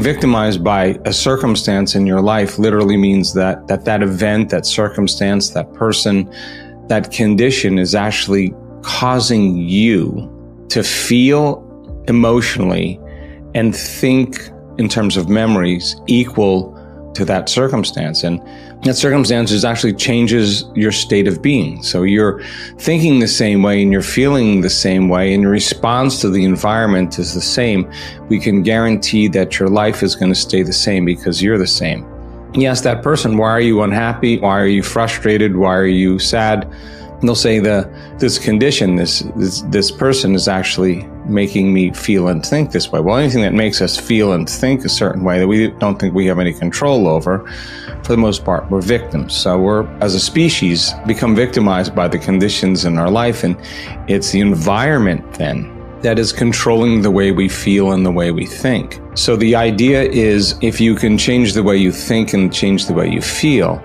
Victimized by a circumstance in your life literally means that, that that event, that circumstance, that person, that condition is actually causing you to feel emotionally and think in terms of memories equal to that circumstance. And that circumstance is actually changes your state of being. So you're thinking the same way and you're feeling the same way and your response to the environment is the same. We can guarantee that your life is going to stay the same because you're the same. You ask that person, why are you unhappy? Why are you frustrated? Why are you sad? they'll say the this condition, this, this this person is actually making me feel and think this way. Well, anything that makes us feel and think a certain way that we don't think we have any control over, for the most part, we're victims. So we're, as a species, become victimized by the conditions in our life, and it's the environment then that is controlling the way we feel and the way we think. So the idea is if you can change the way you think and change the way you feel,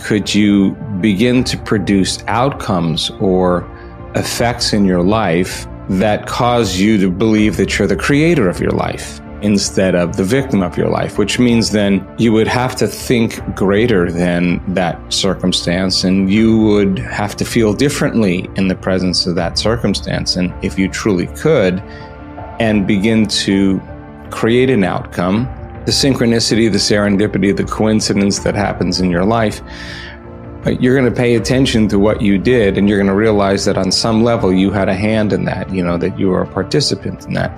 could you begin to produce outcomes or effects in your life that cause you to believe that you're the creator of your life instead of the victim of your life, which means then you would have to think greater than that circumstance and you would have to feel differently in the presence of that circumstance. And if you truly could, and begin to create an outcome the synchronicity, the serendipity, the coincidence that happens in your life, you're going to pay attention to what you did and you're going to realize that on some level you had a hand in that, you know, that you were a participant in that.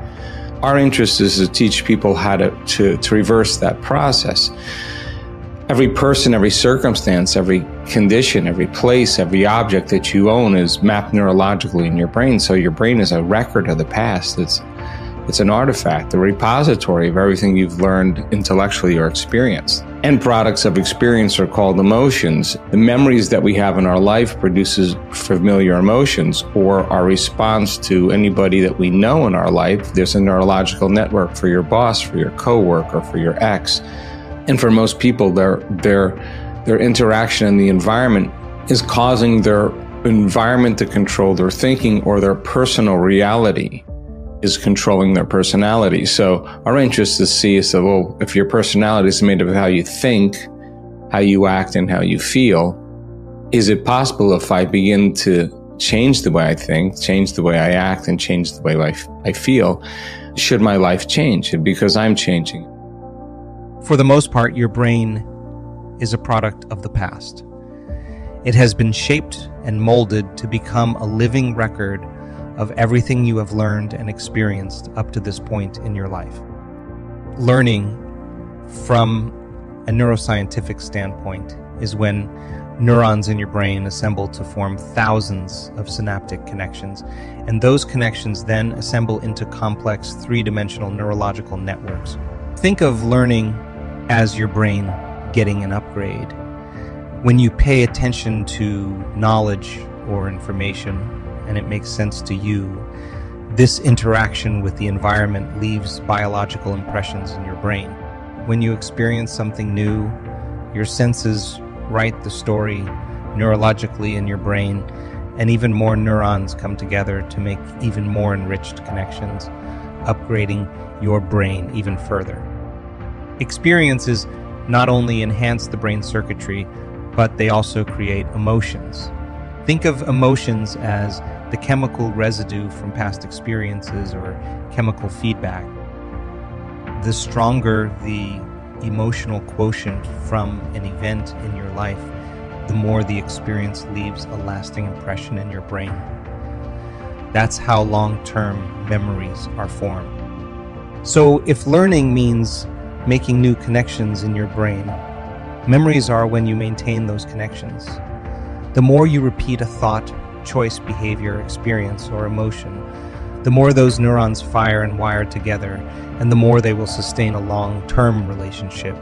Our interest is to teach people how to, to, to reverse that process. Every person, every circumstance, every condition, every place, every object that you own is mapped neurologically in your brain. So your brain is a record of the past. It's it's an artifact, a repository of everything you've learned intellectually or experienced. End products of experience are called emotions. The memories that we have in our life produces familiar emotions or our response to anybody that we know in our life. There's a neurological network for your boss, for your coworker, for your ex. And for most people, their, their, their interaction in the environment is causing their environment to control their thinking or their personal reality is controlling their personality. So our interest to see is that, well, if your personality is made of how you think, how you act, and how you feel, is it possible if I begin to change the way I think, change the way I act, and change the way I, I feel, should my life change? Because I'm changing. For the most part, your brain is a product of the past. It has been shaped and molded to become a living record of everything you have learned and experienced up to this point in your life. Learning from a neuroscientific standpoint is when neurons in your brain assemble to form thousands of synaptic connections, and those connections then assemble into complex three dimensional neurological networks. Think of learning as your brain getting an upgrade. When you pay attention to knowledge or information and it makes sense to you, this interaction with the environment leaves biological impressions in your brain. When you experience something new, your senses write the story neurologically in your brain, and even more neurons come together to make even more enriched connections, upgrading your brain even further. Experiences not only enhance the brain circuitry, but they also create emotions. Think of emotions as the chemical residue from past experiences or chemical feedback. The stronger the emotional quotient from an event in your life, the more the experience leaves a lasting impression in your brain. That's how long term memories are formed. So, if learning means making new connections in your brain, memories are when you maintain those connections. The more you repeat a thought choice, behavior, experience, or emotion, the more those neurons fire and wire together, and the more they will sustain a long term relationship.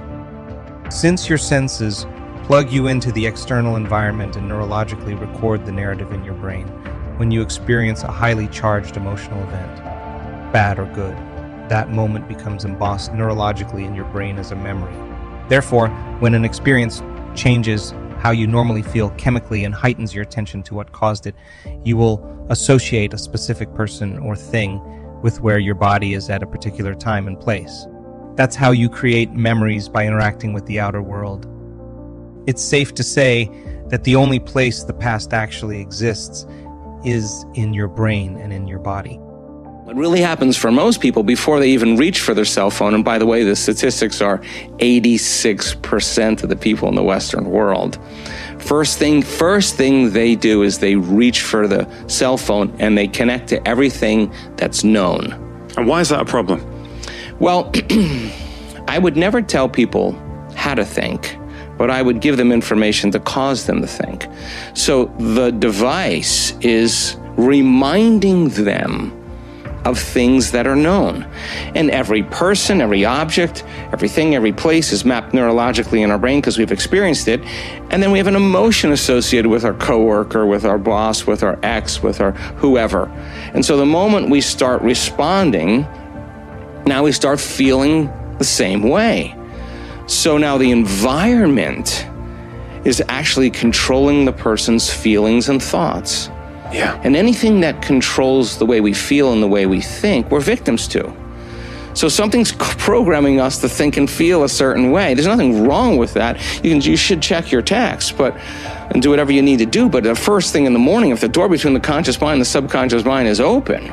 Since your senses plug you into the external environment and neurologically record the narrative in your brain, when you experience a highly charged emotional event, bad or good, that moment becomes embossed neurologically in your brain as a memory. Therefore, when an experience changes how you normally feel chemically and heightens your attention to what caused it, you will associate a specific person or thing with where your body is at a particular time and place. That's how you create memories by interacting with the outer world. It's safe to say that the only place the past actually exists is in your brain and in your body. What really happens for most people before they even reach for their cell phone, and by the way, the statistics are 86% of the people in the Western world. First thing, first thing they do is they reach for the cell phone and they connect to everything that's known. And why is that a problem? Well, I would never tell people how to think but I would give them information to cause them to think. So the device is reminding them of things that are known. And every person, every object, everything, every place is mapped neurologically in our brain because we've experienced it. And then we have an emotion associated with our coworker, with our boss, with our ex, with our whoever. And so the moment we start responding, now we start feeling the same way. So now the environment is actually controlling the person's feelings and thoughts. Yeah. And anything that controls the way we feel and the way we think, we're victims to. So something's programming us to think and feel a certain way. There's nothing wrong with that. You can you should check your text, but and do whatever you need to do. But the first thing in the morning, if the door between the conscious mind and the subconscious mind is open,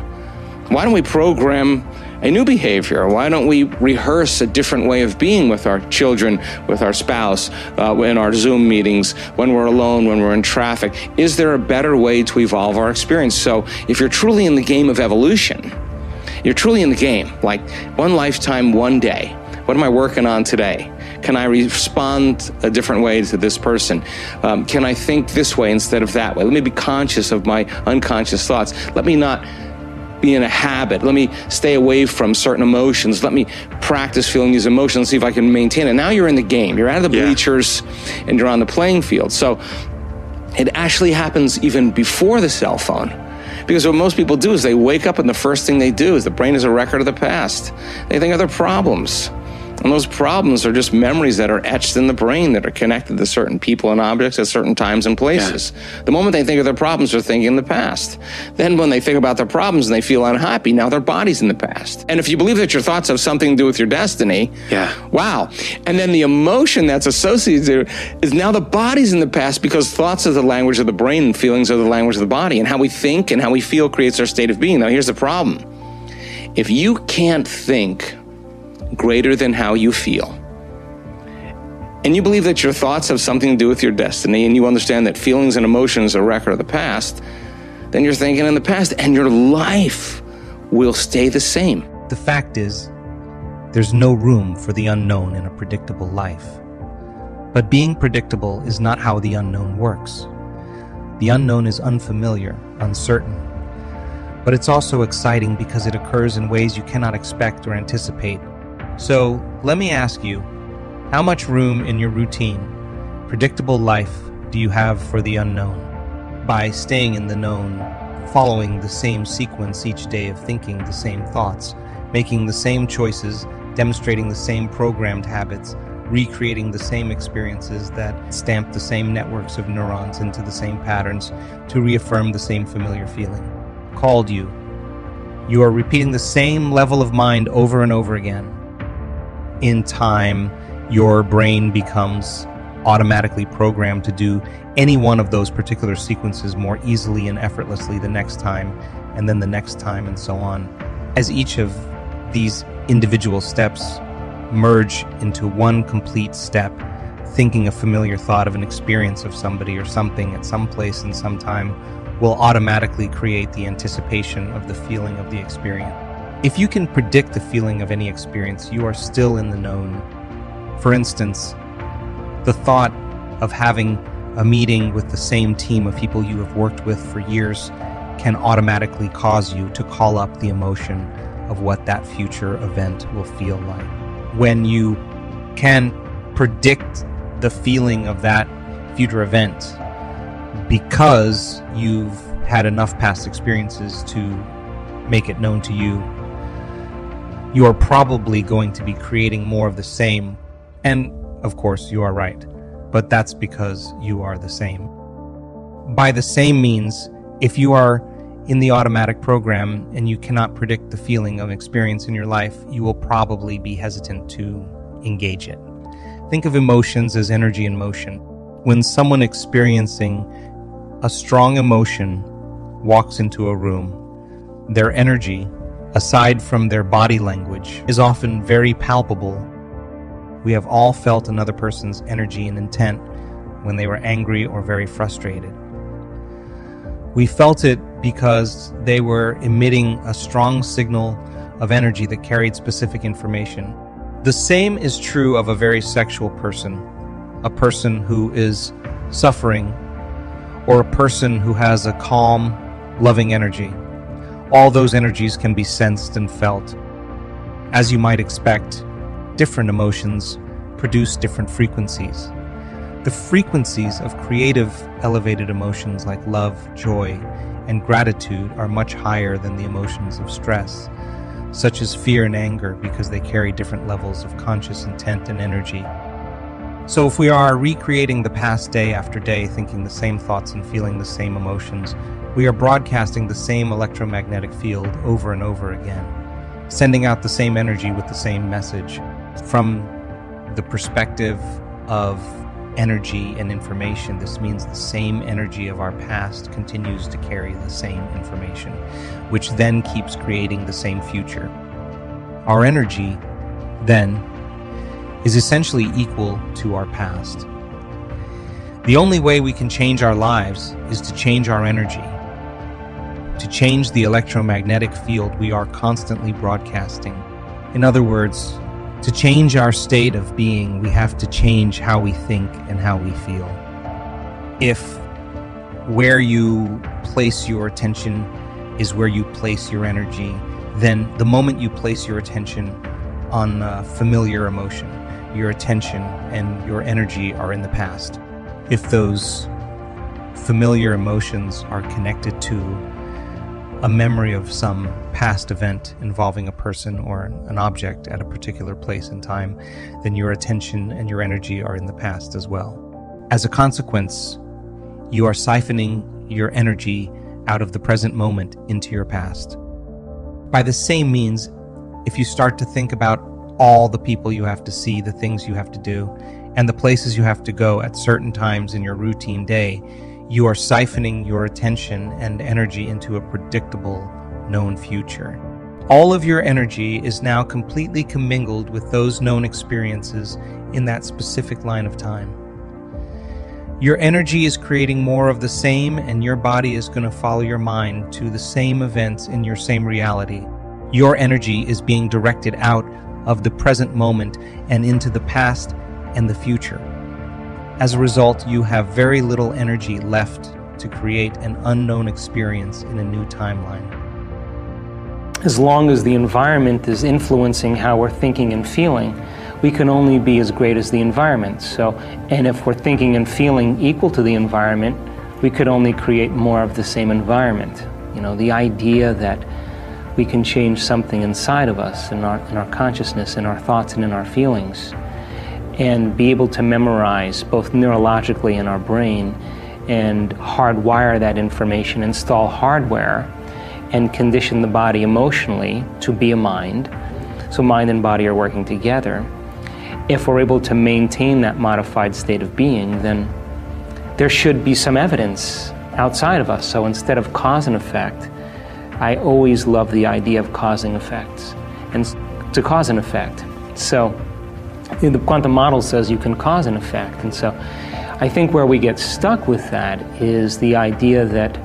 why don't we program a new behavior? Why don't we rehearse a different way of being with our children, with our spouse, uh, in our Zoom meetings, when we're alone, when we're in traffic? Is there a better way to evolve our experience? So, if you're truly in the game of evolution, you're truly in the game, like one lifetime, one day. What am I working on today? Can I respond a different way to this person? Um, can I think this way instead of that way? Let me be conscious of my unconscious thoughts. Let me not be in a habit. Let me stay away from certain emotions. Let me practice feeling these emotions, see if I can maintain it. Now you're in the game. You're out of the yeah. bleachers and you're on the playing field. So it actually happens even before the cell phone. Because what most people do is they wake up and the first thing they do is the brain is a record of the past. They think of their problems. And those problems are just memories that are etched in the brain that are connected to certain people and objects at certain times and places. Yeah. The moment they think of their problems, they're thinking in the past. Then when they think about their problems and they feel unhappy, now their body's in the past. And if you believe that your thoughts have something to do with your destiny, yeah. wow. And then the emotion that's associated is now the body's in the past because thoughts are the language of the brain and feelings are the language of the body. And how we think and how we feel creates our state of being. Now here's the problem. If you can't think greater than how you feel, and you believe that your thoughts have something to do with your destiny, and you understand that feelings and emotions are a record of the past, then you're thinking in the past, and your life will stay the same. The fact is, there's no room for the unknown in a predictable life. But being predictable is not how the unknown works. The unknown is unfamiliar, uncertain. But it's also exciting because it occurs in ways you cannot expect or anticipate so let me ask you how much room in your routine, predictable life do you have for the unknown? By staying in the known, following the same sequence each day of thinking the same thoughts, making the same choices, demonstrating the same programmed habits, recreating the same experiences that stamp the same networks of neurons into the same patterns to reaffirm the same familiar feeling. Called you. You are repeating the same level of mind over and over again in time, your brain becomes automatically programmed to do any one of those particular sequences more easily and effortlessly the next time, and then the next time, and so on. As each of these individual steps merge into one complete step, thinking a familiar thought of an experience of somebody or something at some place and some time will automatically create the anticipation of the feeling of the experience. If you can predict the feeling of any experience, you are still in the known. For instance, the thought of having a meeting with the same team of people you have worked with for years can automatically cause you to call up the emotion of what that future event will feel like. When you can predict the feeling of that future event because you've had enough past experiences to make it known to you you are probably going to be creating more of the same. And of course, you are right, but that's because you are the same. By the same means, if you are in the automatic program and you cannot predict the feeling of experience in your life, you will probably be hesitant to engage it. Think of emotions as energy in motion. When someone experiencing a strong emotion walks into a room, their energy, aside from their body language, is often very palpable. We have all felt another person's energy and intent when they were angry or very frustrated. We felt it because they were emitting a strong signal of energy that carried specific information. The same is true of a very sexual person, a person who is suffering, or a person who has a calm, loving energy. All those energies can be sensed and felt. As you might expect, different emotions produce different frequencies. The frequencies of creative, elevated emotions like love, joy, and gratitude are much higher than the emotions of stress, such as fear and anger, because they carry different levels of conscious intent and energy. So, if we are recreating the past day after day, thinking the same thoughts and feeling the same emotions, we are broadcasting the same electromagnetic field over and over again, sending out the same energy with the same message from the perspective of energy and information, this means the same energy of our past continues to carry the same information, which then keeps creating the same future. Our energy, then, is essentially equal to our past. The only way we can change our lives is to change our energy. To change the electromagnetic field we are constantly broadcasting. In other words, to change our state of being, we have to change how we think and how we feel. If where you place your attention is where you place your energy, then the moment you place your attention on a familiar emotion, your attention and your energy are in the past. If those familiar emotions are connected to a memory of some past event involving a person or an object at a particular place and time, then your attention and your energy are in the past as well. As a consequence, you are siphoning your energy out of the present moment into your past. By the same means, if you start to think about all the people you have to see, the things you have to do, and the places you have to go at certain times in your routine day, you are siphoning your attention and energy into a predictable, known future. All of your energy is now completely commingled with those known experiences in that specific line of time. Your energy is creating more of the same, and your body is going to follow your mind to the same events in your same reality. Your energy is being directed out of the present moment and into the past and the future. As a result, you have very little energy left to create an unknown experience in a new timeline. As long as the environment is influencing how we're thinking and feeling, we can only be as great as the environment. So, and if we're thinking and feeling equal to the environment, we could only create more of the same environment. You know, the idea that we can change something inside of us, in our, in our consciousness, in our thoughts, and in our feelings, and be able to memorize both neurologically in our brain and hardwire that information, install hardware, and condition the body emotionally to be a mind. So, mind and body are working together. If we're able to maintain that modified state of being, then there should be some evidence outside of us. So, instead of cause and effect, I always love the idea of causing effects and to cause an effect. So, the quantum model says you can cause an effect. And so I think where we get stuck with that is the idea that,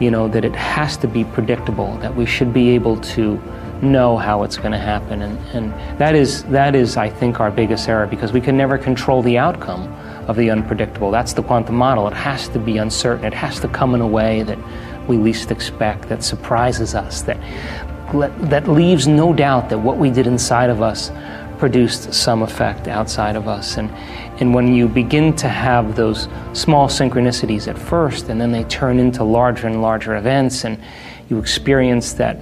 you know, that it has to be predictable, that we should be able to know how it's going to happen. And, and that, is, that is, I think, our biggest error because we can never control the outcome of the unpredictable. That's the quantum model. It has to be uncertain. It has to come in a way that we least expect, that surprises us, that, that leaves no doubt that what we did inside of us produced some effect outside of us. And, and when you begin to have those small synchronicities at first, and then they turn into larger and larger events, and you experience that,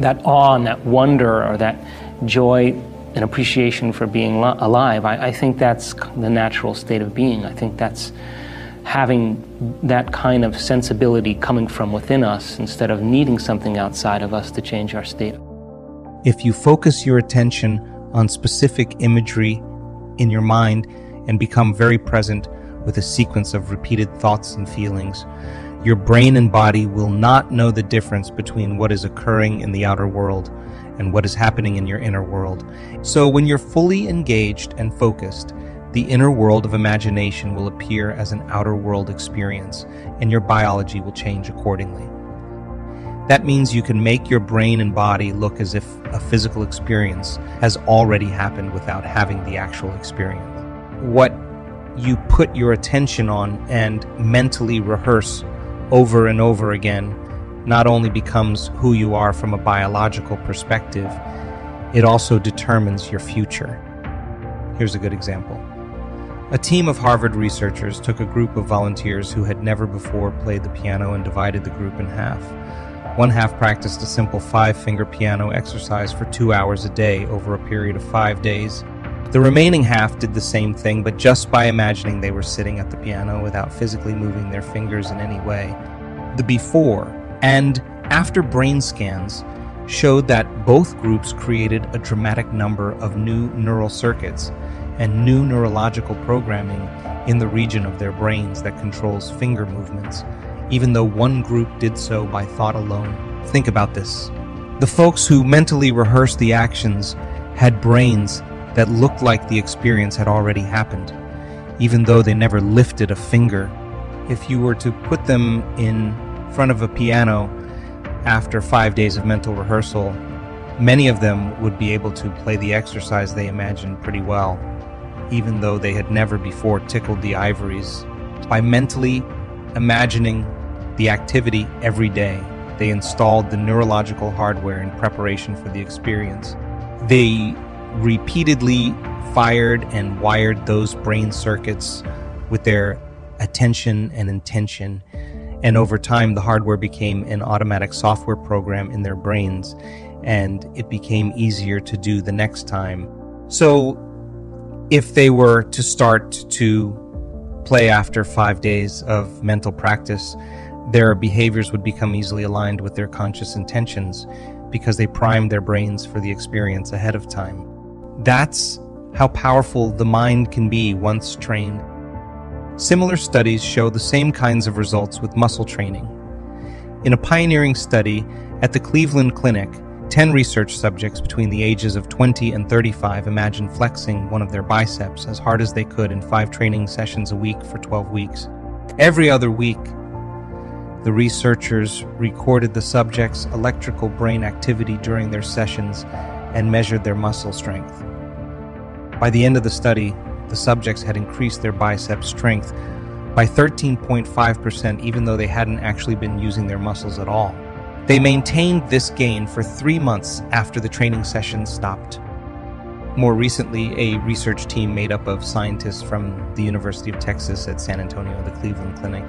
that awe and that wonder or that joy and appreciation for being alive, I, I think that's the natural state of being. I think that's having that kind of sensibility coming from within us instead of needing something outside of us to change our state. If you focus your attention on specific imagery in your mind and become very present with a sequence of repeated thoughts and feelings, your brain and body will not know the difference between what is occurring in the outer world and what is happening in your inner world. So, when you're fully engaged and focused, the inner world of imagination will appear as an outer world experience, and your biology will change accordingly. That means you can make your brain and body look as if a physical experience has already happened without having the actual experience. What you put your attention on and mentally rehearse over and over again not only becomes who you are from a biological perspective, it also determines your future. Here's a good example. A team of Harvard researchers took a group of volunteers who had never before played the piano and divided the group in half. One half practiced a simple five finger piano exercise for two hours a day over a period of five days. The remaining half did the same thing, but just by imagining they were sitting at the piano without physically moving their fingers in any way. The before and after brain scans showed that both groups created a dramatic number of new neural circuits and new neurological programming in the region of their brains that controls finger movements, even though one group did so by thought alone. Think about this. The folks who mentally rehearsed the actions had brains that looked like the experience had already happened, even though they never lifted a finger. If you were to put them in front of a piano after five days of mental rehearsal, many of them would be able to play the exercise they imagined pretty well even though they had never before tickled the ivories. By mentally imagining the activity every day, they installed the neurological hardware in preparation for the experience. They repeatedly fired and wired those brain circuits with their attention and intention. And over time, the hardware became an automatic software program in their brains, and it became easier to do the next time. So, if they were to start to play after five days of mental practice, their behaviors would become easily aligned with their conscious intentions because they primed their brains for the experience ahead of time. That's how powerful the mind can be once trained. Similar studies show the same kinds of results with muscle training. In a pioneering study at the Cleveland Clinic, 10 research subjects between the ages of 20 and 35 imagined flexing one of their biceps as hard as they could in five training sessions a week for 12 weeks. Every other week, the researchers recorded the subjects' electrical brain activity during their sessions and measured their muscle strength. By the end of the study, the subjects had increased their bicep strength by 13.5%, even though they hadn't actually been using their muscles at all. They maintained this gain for three months after the training session stopped. More recently, a research team made up of scientists from the University of Texas at San Antonio, the Cleveland Clinic,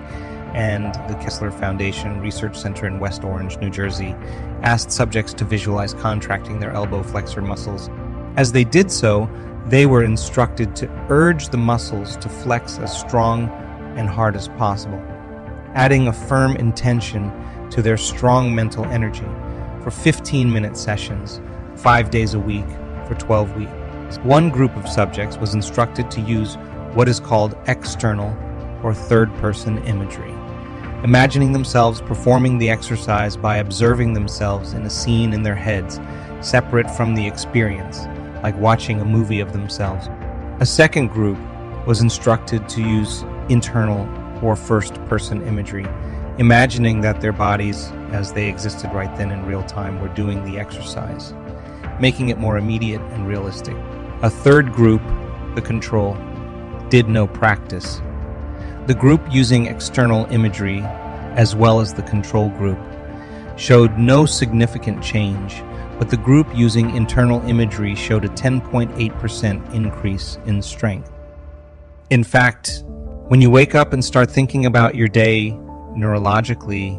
and the Kessler Foundation Research Center in West Orange, New Jersey, asked subjects to visualize contracting their elbow flexor muscles. As they did so, they were instructed to urge the muscles to flex as strong and hard as possible, adding a firm intention to their strong mental energy for 15 minute sessions, five days a week for 12 weeks. One group of subjects was instructed to use what is called external or third person imagery, imagining themselves performing the exercise by observing themselves in a scene in their heads, separate from the experience, like watching a movie of themselves. A second group was instructed to use internal or first person imagery, imagining that their bodies, as they existed right then in real time, were doing the exercise, making it more immediate and realistic. A third group, the control, did no practice. The group using external imagery, as well as the control group, showed no significant change, but the group using internal imagery showed a 10.8% increase in strength. In fact, when you wake up and start thinking about your day neurologically,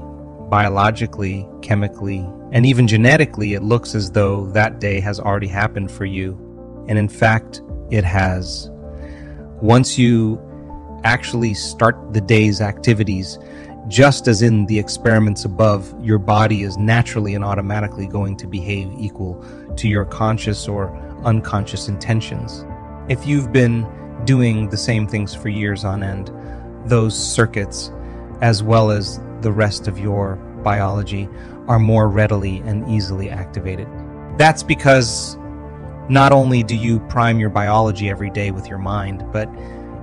biologically, chemically, and even genetically, it looks as though that day has already happened for you. And in fact, it has. Once you actually start the day's activities just as in the experiments above, your body is naturally and automatically going to behave equal to your conscious or unconscious intentions. If you've been doing the same things for years on end, those circuits, as well as the rest of your biology, are more readily and easily activated. That's because not only do you prime your biology every day with your mind, but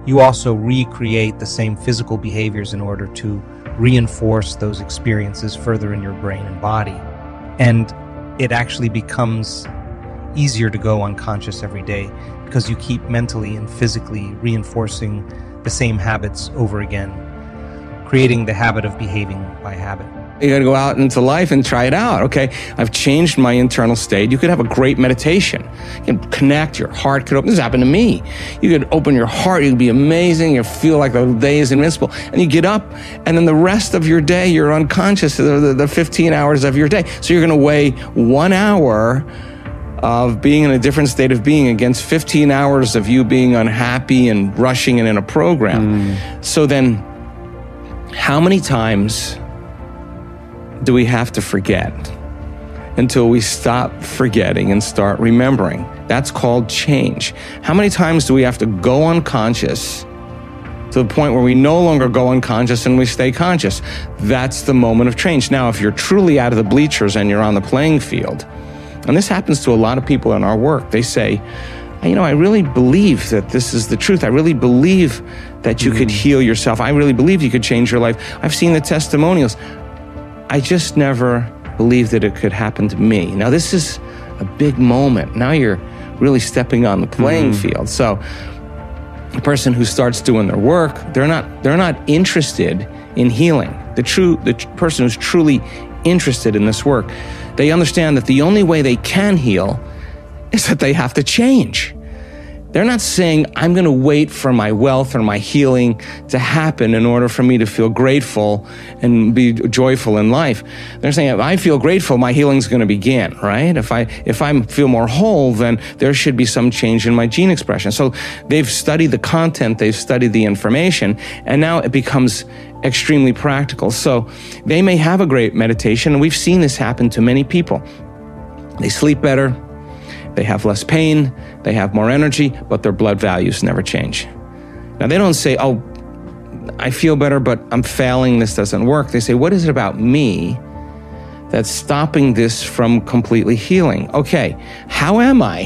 you also recreate the same physical behaviors in order to reinforce those experiences further in your brain and body. And it actually becomes easier to go unconscious every day because you keep mentally and physically reinforcing the same habits over again, creating the habit of behaving by habit. You got to go out into life and try it out. Okay, I've changed my internal state. You could have a great meditation. You can connect. Your heart could open. This happened to me. You could open your heart. You would be amazing. You feel like the day is invincible. And you get up, and then the rest of your day, you're unconscious. The, the, the 15 hours of your day. So you're going to weigh one hour of being in a different state of being against 15 hours of you being unhappy and rushing and in a program. Mm. So then, how many times? Do we have to forget until we stop forgetting and start remembering? That's called change. How many times do we have to go unconscious to the point where we no longer go unconscious and we stay conscious? That's the moment of change. Now, if you're truly out of the bleachers and you're on the playing field, and this happens to a lot of people in our work, they say, you know, I really believe that this is the truth. I really believe that you mm could heal yourself. I really believe you could change your life. I've seen the testimonials. I just never believed that it could happen to me. Now, this is a big moment. Now you're really stepping on the playing mm-hmm. field. So, a person who starts doing their work, they're not they're not interested in healing. The true the tr- person who's truly interested in this work, they understand that the only way they can heal is that they have to change. They're not saying, I'm going to wait for my wealth or my healing to happen in order for me to feel grateful and be joyful in life. They're saying, if I feel grateful, my healing's going to begin, right? If I, if I feel more whole, then there should be some change in my gene expression. So they've studied the content, they've studied the information, and now it becomes extremely practical. So they may have a great meditation, and we've seen this happen to many people. They sleep better, they have less pain, they have more energy, but their blood values never change. Now, they don't say, oh, I feel better, but I'm failing, this doesn't work. They say, what is it about me that's stopping this from completely healing? Okay, how am I?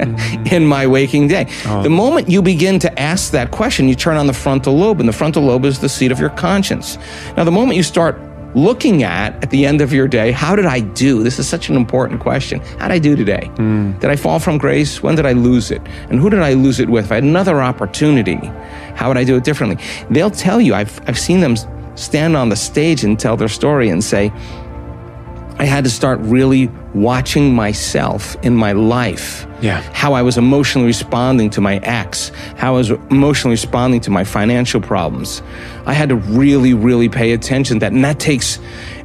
In my waking day. Oh. The moment you begin to ask that question, you turn on the frontal lobe, and the frontal lobe is the seat of your conscience. Now, the moment you start looking at at the end of your day how did i do? This is such an important question. How did i do today? Mm. did i fall from grace? When did i lose it? And who did i lose it with? If i had another opportunity how would i do it differently? They'll tell you i've, I've seen them stand on the stage and tell their story and say I had to start really watching myself in my life. Yeah. How I was emotionally responding to my ex, how I was emotionally responding to my financial problems. I had to really, really pay attention to that. And that takes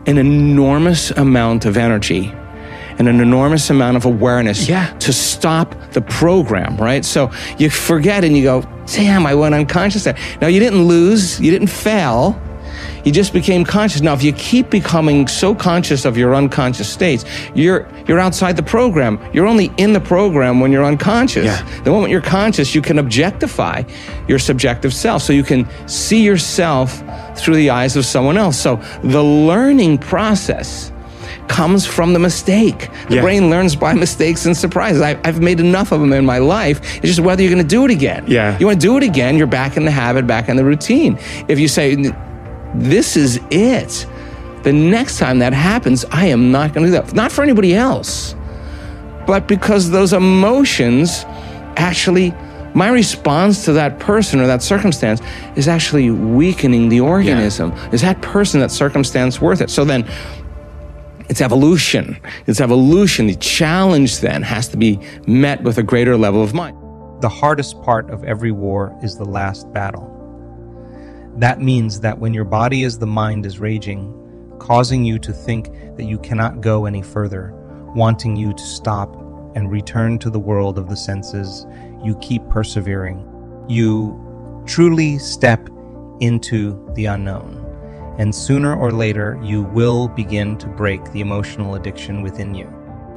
an enormous amount of energy and an enormous amount of awareness yeah. to stop the program, right? So you forget and you go, damn, I went unconscious there. Now you didn't lose, you didn't fail you just became conscious. Now, if you keep becoming so conscious of your unconscious states, you're you're outside the program. You're only in the program when you're unconscious. Yeah. The moment you're conscious, you can objectify your subjective self. So you can see yourself through the eyes of someone else. So the learning process comes from the mistake. The yeah. brain learns by mistakes and surprises. I, have made enough of them in my life. It's just whether you're going to do it again. Yeah. You want to do it again, you're back in the habit, back in the routine. If you say, this is it. The next time that happens, I am not going to do that. Not for anybody else, but because those emotions actually, my response to that person or that circumstance is actually weakening the organism. Yeah. Is that person, that circumstance worth it? So then, it's evolution. It's evolution. The challenge then has to be met with a greater level of mind. The hardest part of every war is the last battle. That means that when your body as the mind is raging, causing you to think that you cannot go any further, wanting you to stop and return to the world of the senses, you keep persevering. You truly step into the unknown. And sooner or later, you will begin to break the emotional addiction within you.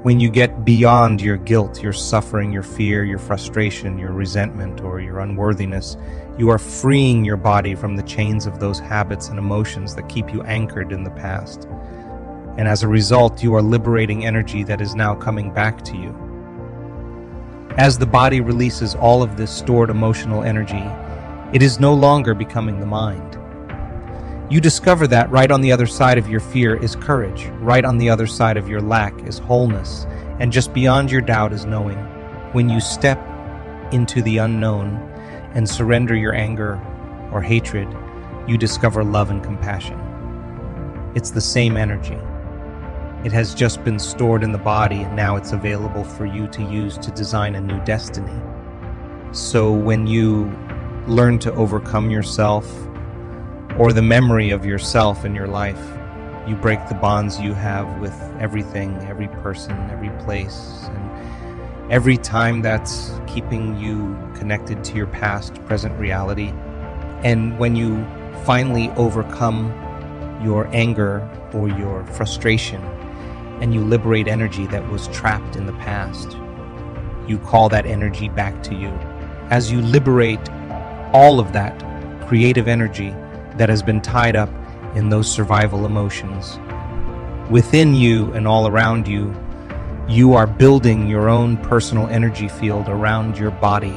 When you get beyond your guilt, your suffering, your fear, your frustration, your resentment, or your unworthiness, you are freeing your body from the chains of those habits and emotions that keep you anchored in the past. And as a result, you are liberating energy that is now coming back to you. As the body releases all of this stored emotional energy, it is no longer becoming the mind. You discover that right on the other side of your fear is courage, right on the other side of your lack is wholeness, and just beyond your doubt is knowing. When you step into the unknown and surrender your anger or hatred, you discover love and compassion. It's the same energy. It has just been stored in the body and now it's available for you to use to design a new destiny. So when you learn to overcome yourself or the memory of yourself in your life, you break the bonds you have with everything, every person, every place, and every time that's keeping you connected to your past, present reality. And when you finally overcome your anger or your frustration, and you liberate energy that was trapped in the past. You call that energy back to you. As you liberate all of that creative energy that has been tied up in those survival emotions, within you and all around you, you are building your own personal energy field around your body.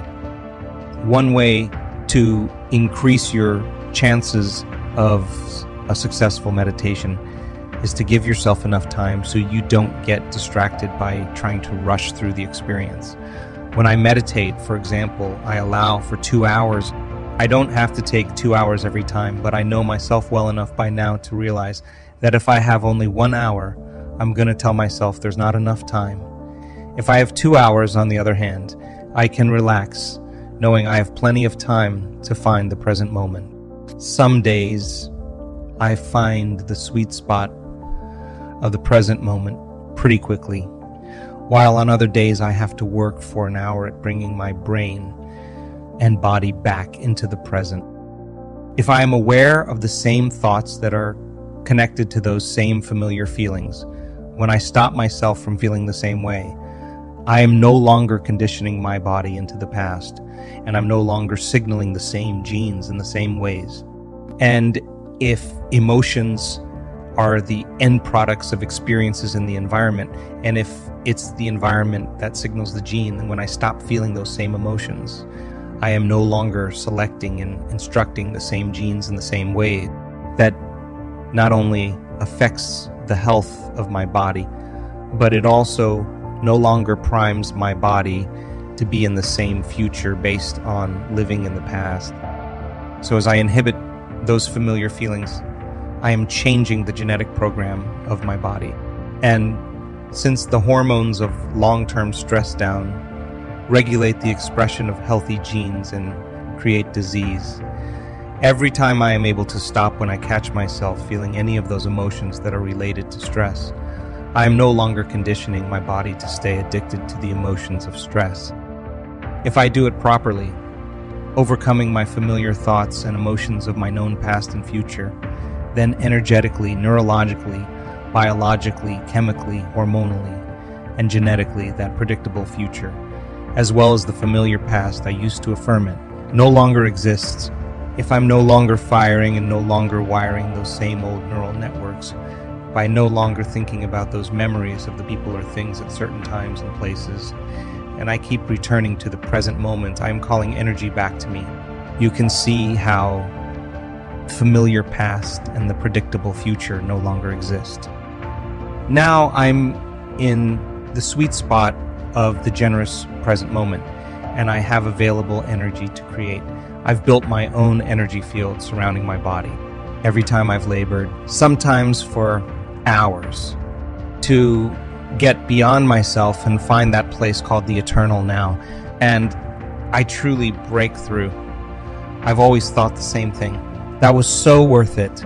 One way to increase your chances of a successful meditation is to give yourself enough time so you don't get distracted by trying to rush through the experience. When I meditate, for example, I allow for two hours. I don't have to take two hours every time, but I know myself well enough by now to realize that if I have only one hour, I'm going to tell myself there's not enough time. If I have two hours, on the other hand, I can relax, knowing I have plenty of time to find the present moment. Some days, I find the sweet spot of the present moment pretty quickly, while on other days I have to work for an hour at bringing my brain and body back into the present. If I am aware of the same thoughts that are connected to those same familiar feelings, when I stop myself from feeling the same way, I am no longer conditioning my body into the past, and I'm no longer signaling the same genes in the same ways. And if emotions are the end products of experiences in the environment. And if it's the environment that signals the gene, then when I stop feeling those same emotions, I am no longer selecting and instructing the same genes in the same way that not only affects the health of my body, but it also no longer primes my body to be in the same future based on living in the past. So as I inhibit those familiar feelings, I am changing the genetic program of my body. And since the hormones of long term stress down regulate the expression of healthy genes and create disease, every time I am able to stop when I catch myself feeling any of those emotions that are related to stress, I am no longer conditioning my body to stay addicted to the emotions of stress. If I do it properly, overcoming my familiar thoughts and emotions of my known past and future, then energetically, neurologically, biologically, chemically, hormonally, and genetically that predictable future, as well as the familiar past I used to affirm it, no longer exists if I'm no longer firing and no longer wiring those same old neural networks, by no longer thinking about those memories of the people or things at certain times and places, and I keep returning to the present moment, I am calling energy back to me. You can see how the familiar past and the predictable future no longer exist. Now I'm in the sweet spot of the generous present moment, and I have available energy to create. I've built my own energy field surrounding my body every time I've labored, sometimes for hours, to get beyond myself and find that place called the eternal now. And I truly break through. I've always thought the same thing. That was so worth it